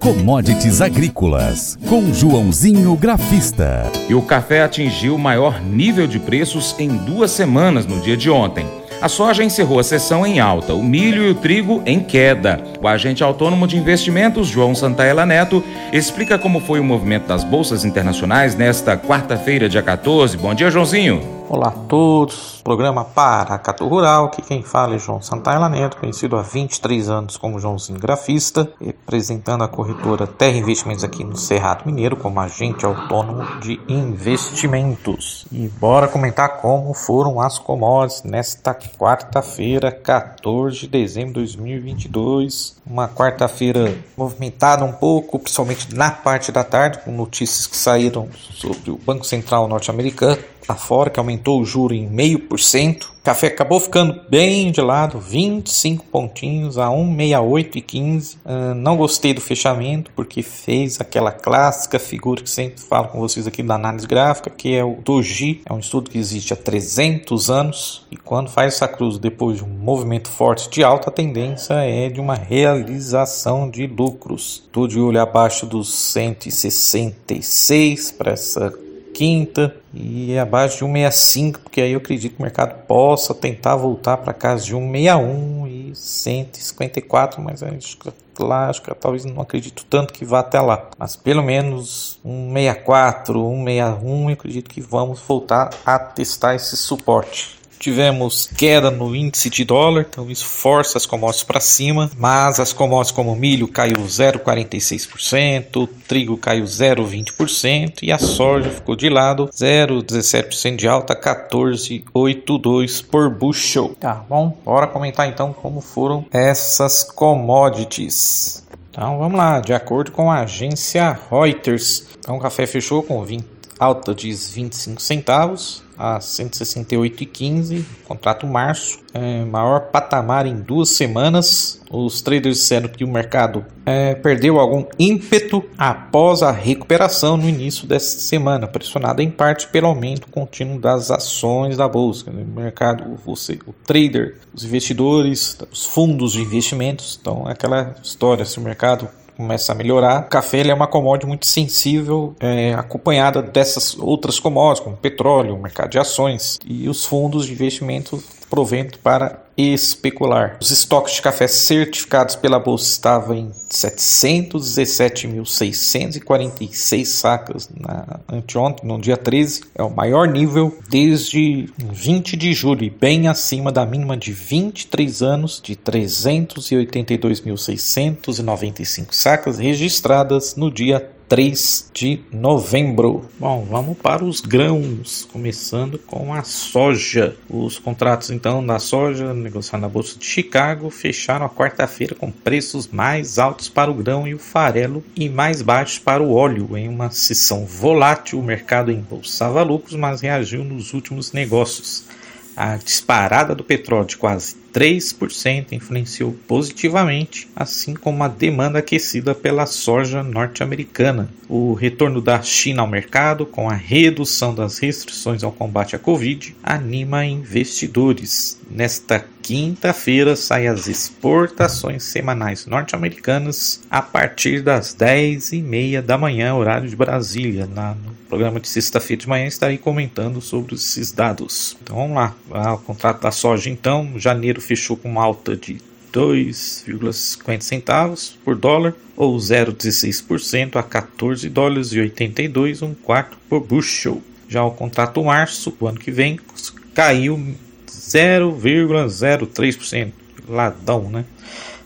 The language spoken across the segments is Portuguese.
Commodities Agrícolas, com Joãozinho Grafista. E o café atingiu o maior nível de preços em duas semanas no dia de ontem. A soja encerrou a sessão em alta, o milho e o trigo em queda. O agente autônomo de investimentos, João Santaella Neto, explica como foi o movimento das bolsas internacionais nesta quarta-feira, dia 14. Bom dia, Joãozinho. Olá a todos, programa Paracatu Rural, aqui quem fala é João Santaella Neto, conhecido há 23 anos como Joãozinho Grafista, representando a corretora Terra Investimentos aqui no Cerrado Mineiro como agente autônomo de investimentos. E bora comentar como foram as commodities nesta quarta-feira, 14 de dezembro de 2022. Uma quarta-feira movimentada um pouco, principalmente na parte da tarde, com notícias que saíram sobre o Banco Central norte-americano lá fora, que aumentou o juro em meio por cento. Café acabou ficando bem de lado, 25 pontinhos a 1,68 e 15. Uh, não gostei do fechamento porque fez aquela clássica figura que sempre falo com vocês aqui da análise gráfica, que é o Doji. É um estudo que existe há 300 anos e quando faz essa cruz depois de um movimento forte de alta, tendência é de uma realização de lucros. Estou de olho abaixo dos 166 para essa quinta e é abaixo de 165, porque aí eu acredito que o mercado possa tentar voltar para casa de 161 e 154, mas acho que lá acho que talvez não acredito tanto que vá até lá, mas pelo menos 164, 161, eu acredito que vamos voltar a testar esse suporte. Tivemos queda no índice de dólar, então isso força as commodities para cima, mas as commodities como milho caiu 0,46%, trigo caiu 0,20% e a soja ficou de lado, 0,17% de alta, 14,82 por bushel. Tá bom, bora comentar então como foram essas commodities. Então vamos lá, de acordo com a agência Reuters, então o café fechou com 20, alta de 25 centavos, a 168,15, contrato março, é, maior patamar em duas semanas. Os traders disseram que o mercado é, perdeu algum ímpeto após a recuperação no início dessa semana, pressionada em parte pelo aumento contínuo das ações da bolsa. O mercado, você, o trader, os investidores, os fundos de investimentos, então aquela história, se o mercado começa a melhorar. O café ele é uma commodity muito sensível, é, acompanhada dessas outras commodities, como petróleo, mercado de ações e os fundos de investimento provento para especular. Os estoques de café certificados pela bolsa estavam em 717.646 sacas na anteontem, no dia 13. É o maior nível desde 20 de julho bem acima da mínima de 23 anos de 382.695 sacas registradas no dia 3 de novembro. Bom, vamos para os grãos, começando com a soja. Os contratos então da soja negociados na bolsa de Chicago fecharam a quarta-feira com preços mais altos para o grão e o farelo e mais baixos para o óleo. Em uma sessão volátil, o mercado embolsava lucros, mas reagiu nos últimos negócios. A disparada do petróleo de quase 3% influenciou positivamente, assim como a demanda aquecida pela soja norte-americana. O retorno da China ao mercado, com a redução das restrições ao combate à Covid, anima investidores. Nesta quinta-feira saem as exportações semanais norte-americanas a partir das 10h30 da manhã, horário de Brasília. Programa de sexta-feira de manhã estarei comentando sobre esses dados. Então vamos lá. Ah, o contrato da soja, então, janeiro fechou com uma alta de 2,50 centavos por dólar ou 0,16% a 14 dólares e 82 um quarto por bushel. Já o contrato março do ano que vem caiu 0,03%, ladão, né?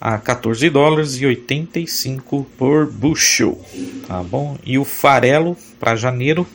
A 14 dólares e 85 por bushel, tá bom? E o farelo para janeiro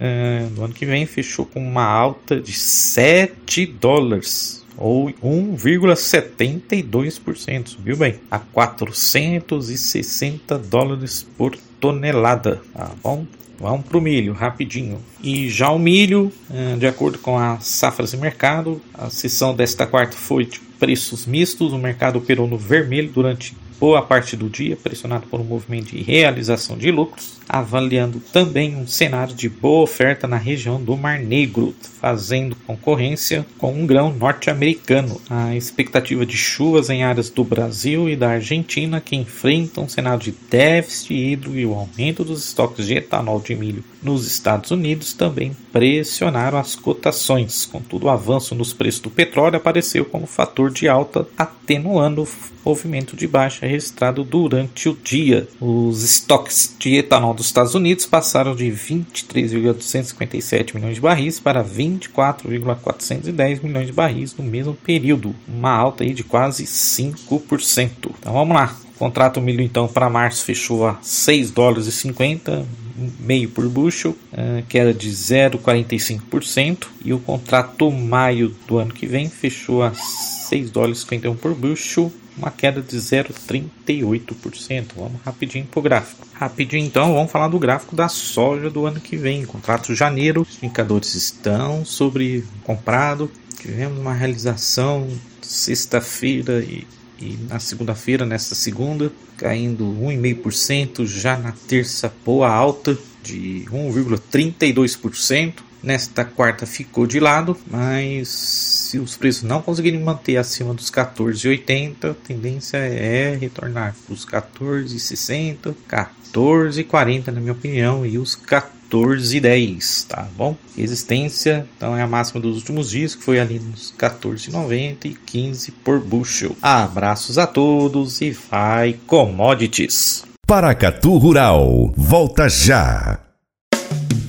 é, do ano que vem fechou com uma alta de 7 dólares ou 1,72%, subiu bem, a 460 dólares por tonelada, tá bom? Vamos para o milho, rapidinho. E já o milho, eh, de acordo com as safras de mercado, a sessão desta quarta foi de preços mistos. O mercado operou no vermelho durante boa parte do dia, pressionado por um movimento de realização de lucros, avaliando também um cenário de boa oferta na região do Mar Negro, fazendo concorrência com um grão norte-americano. A expectativa de chuvas em áreas do Brasil e da Argentina que enfrentam um cenário de déficit hídrico e o aumento dos estoques de etanol de milho nos Estados Unidos também pressionaram as cotações. Contudo, o avanço nos preços do petróleo apareceu como fator de alta, atenuando o movimento de baixa registrado durante o dia. Os estoques de etanol dos Estados Unidos passaram de 23,257 milhões de barris para 24,410 milhões de barris no mesmo período, uma alta aí de quase 5%. Então vamos lá. O contrato milho então para março fechou a 6 dólares e 50 meio por bushel, uh, queda de 0,45%, e o contrato maio do ano que vem fechou a 6 dólares e 51 por bushel, uma queda de 0,38%. Vamos rapidinho para o gráfico. Rapidinho então, vamos falar do gráfico da soja do ano que vem. Contrato janeiro, os indicadores estão sobre comprado. Tivemos uma realização sexta-feira e, e na segunda-feira, nesta segunda, caindo 1,5%, já na terça boa alta de 1,32%. Nesta quarta ficou de lado, mas se os preços não conseguirem manter acima dos 14,80, a tendência é retornar para os 14,60, 14,40 na minha opinião, e os 14,10, tá bom? Resistência, então é a máxima dos últimos dias, que foi ali nos 14,90 e 15 por bushel. Abraços a todos e vai commodities! Paracatu Rural, volta já!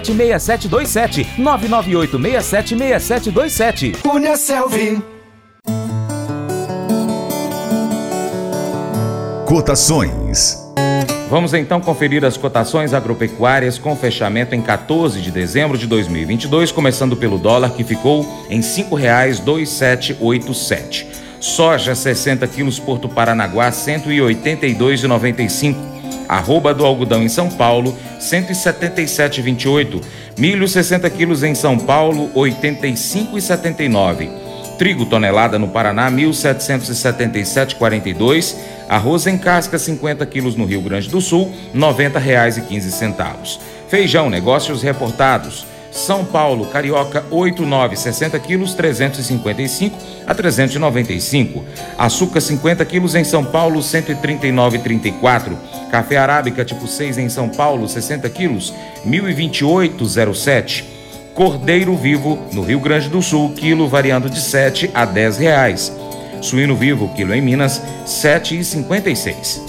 998676727 998676727 Cunha Selvi. Cotações. Vamos então conferir as cotações agropecuárias com fechamento em 14 de dezembro de 2022, começando pelo dólar que ficou em R$ 5,2787. Soja 60 quilos Porto Paranaguá 182,95. Arroba do algodão em São Paulo, 177,28. Milho 60 quilos em São Paulo, 85,79. Trigo tonelada no Paraná, 1.777,42. Arroz em casca 50 quilos no Rio Grande do Sul, R$ 90,15. Feijão, negócios reportados. São Paulo, Carioca, 89, 60 quilos, 355 a 395. Açúcar, 50 quilos em São Paulo, 139,34. Café Arábica tipo 6 em São Paulo, 60 quilos, 1.028,07. Cordeiro vivo no Rio Grande do Sul, quilo variando de 7 a 10 reais. Suíno vivo, quilo em Minas, 7,56.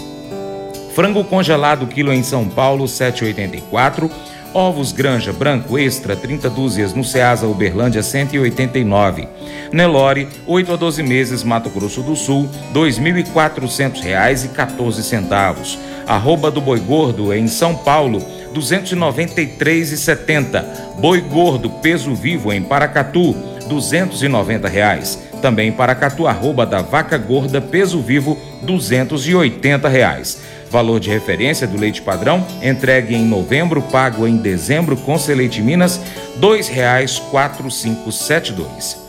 Frango congelado, quilo em São Paulo, 7,84. Ovos Granja Branco Extra, 30 dúzias no Ceasa Uberlândia, 189. Nelore, 8 a 12 meses, Mato Grosso do Sul, R$ 2.400,14. Arroba do Boi Gordo, em São Paulo, R$ 293,70. Boi Gordo Peso Vivo, em Paracatu, 290 reais. Também Paracatu, arroba da Vaca Gorda Peso Vivo, 280 reais. Valor de referência do leite padrão, entregue em novembro, pago em dezembro com Seleite Minas, R$ 2,4572.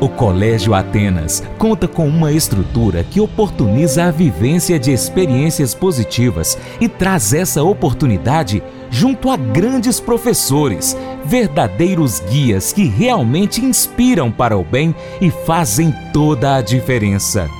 O Colégio Atenas conta com uma estrutura que oportuniza a vivência de experiências positivas e traz essa oportunidade junto a grandes professores, verdadeiros guias que realmente inspiram para o bem e fazem toda a diferença.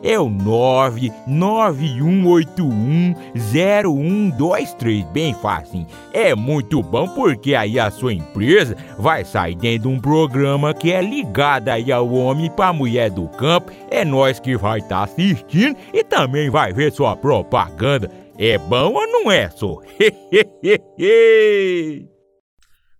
é o 99181 0123, bem fácil. É muito bom porque aí a sua empresa vai sair dentro de um programa que é ligado aí ao homem para mulher do campo. É nós que vai estar tá assistindo e também vai ver sua propaganda. É bom ou não é, só?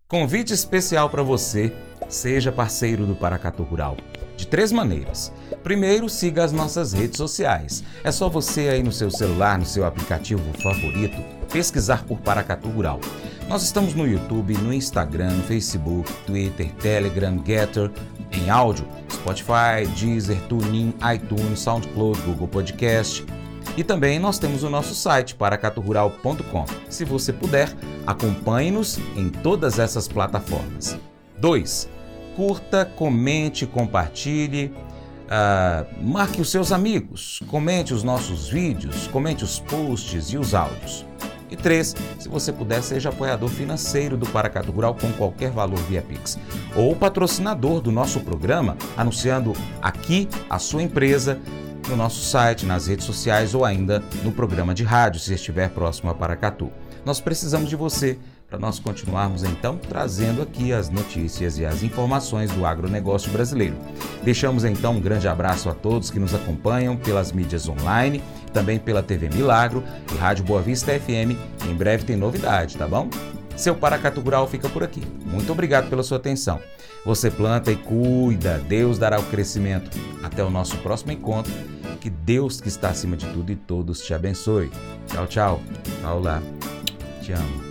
Convite especial para você. Seja parceiro do Paracatu Rural. De três maneiras. Primeiro, siga as nossas redes sociais. É só você aí no seu celular, no seu aplicativo favorito, pesquisar por Paracatu Rural. Nós estamos no YouTube, no Instagram, no Facebook, Twitter, Telegram, Getter, em áudio, Spotify, Deezer, TuneIn, iTunes, SoundCloud, Google Podcast. E também nós temos o nosso site, paracaturural.com. Se você puder, acompanhe-nos em todas essas plataformas. 2. Curta, comente, compartilhe, uh, marque os seus amigos, comente os nossos vídeos, comente os posts e os áudios. E três, se você puder, seja apoiador financeiro do Paracatu Rural com qualquer valor via Pix. Ou patrocinador do nosso programa, anunciando aqui a sua empresa no nosso site, nas redes sociais ou ainda no programa de rádio, se estiver próximo a Paracatu. Nós precisamos de você para nós continuarmos então trazendo aqui as notícias e as informações do agronegócio brasileiro. Deixamos então um grande abraço a todos que nos acompanham pelas mídias online, também pela TV Milagro e Rádio Boa Vista FM. Em breve tem novidade, tá bom? Seu Paracatu Rural fica por aqui. Muito obrigado pela sua atenção. Você planta e cuida, Deus dará o crescimento. Até o nosso próximo encontro. Que Deus que está acima de tudo e todos te abençoe. Tchau, tchau. Olá. Te amo.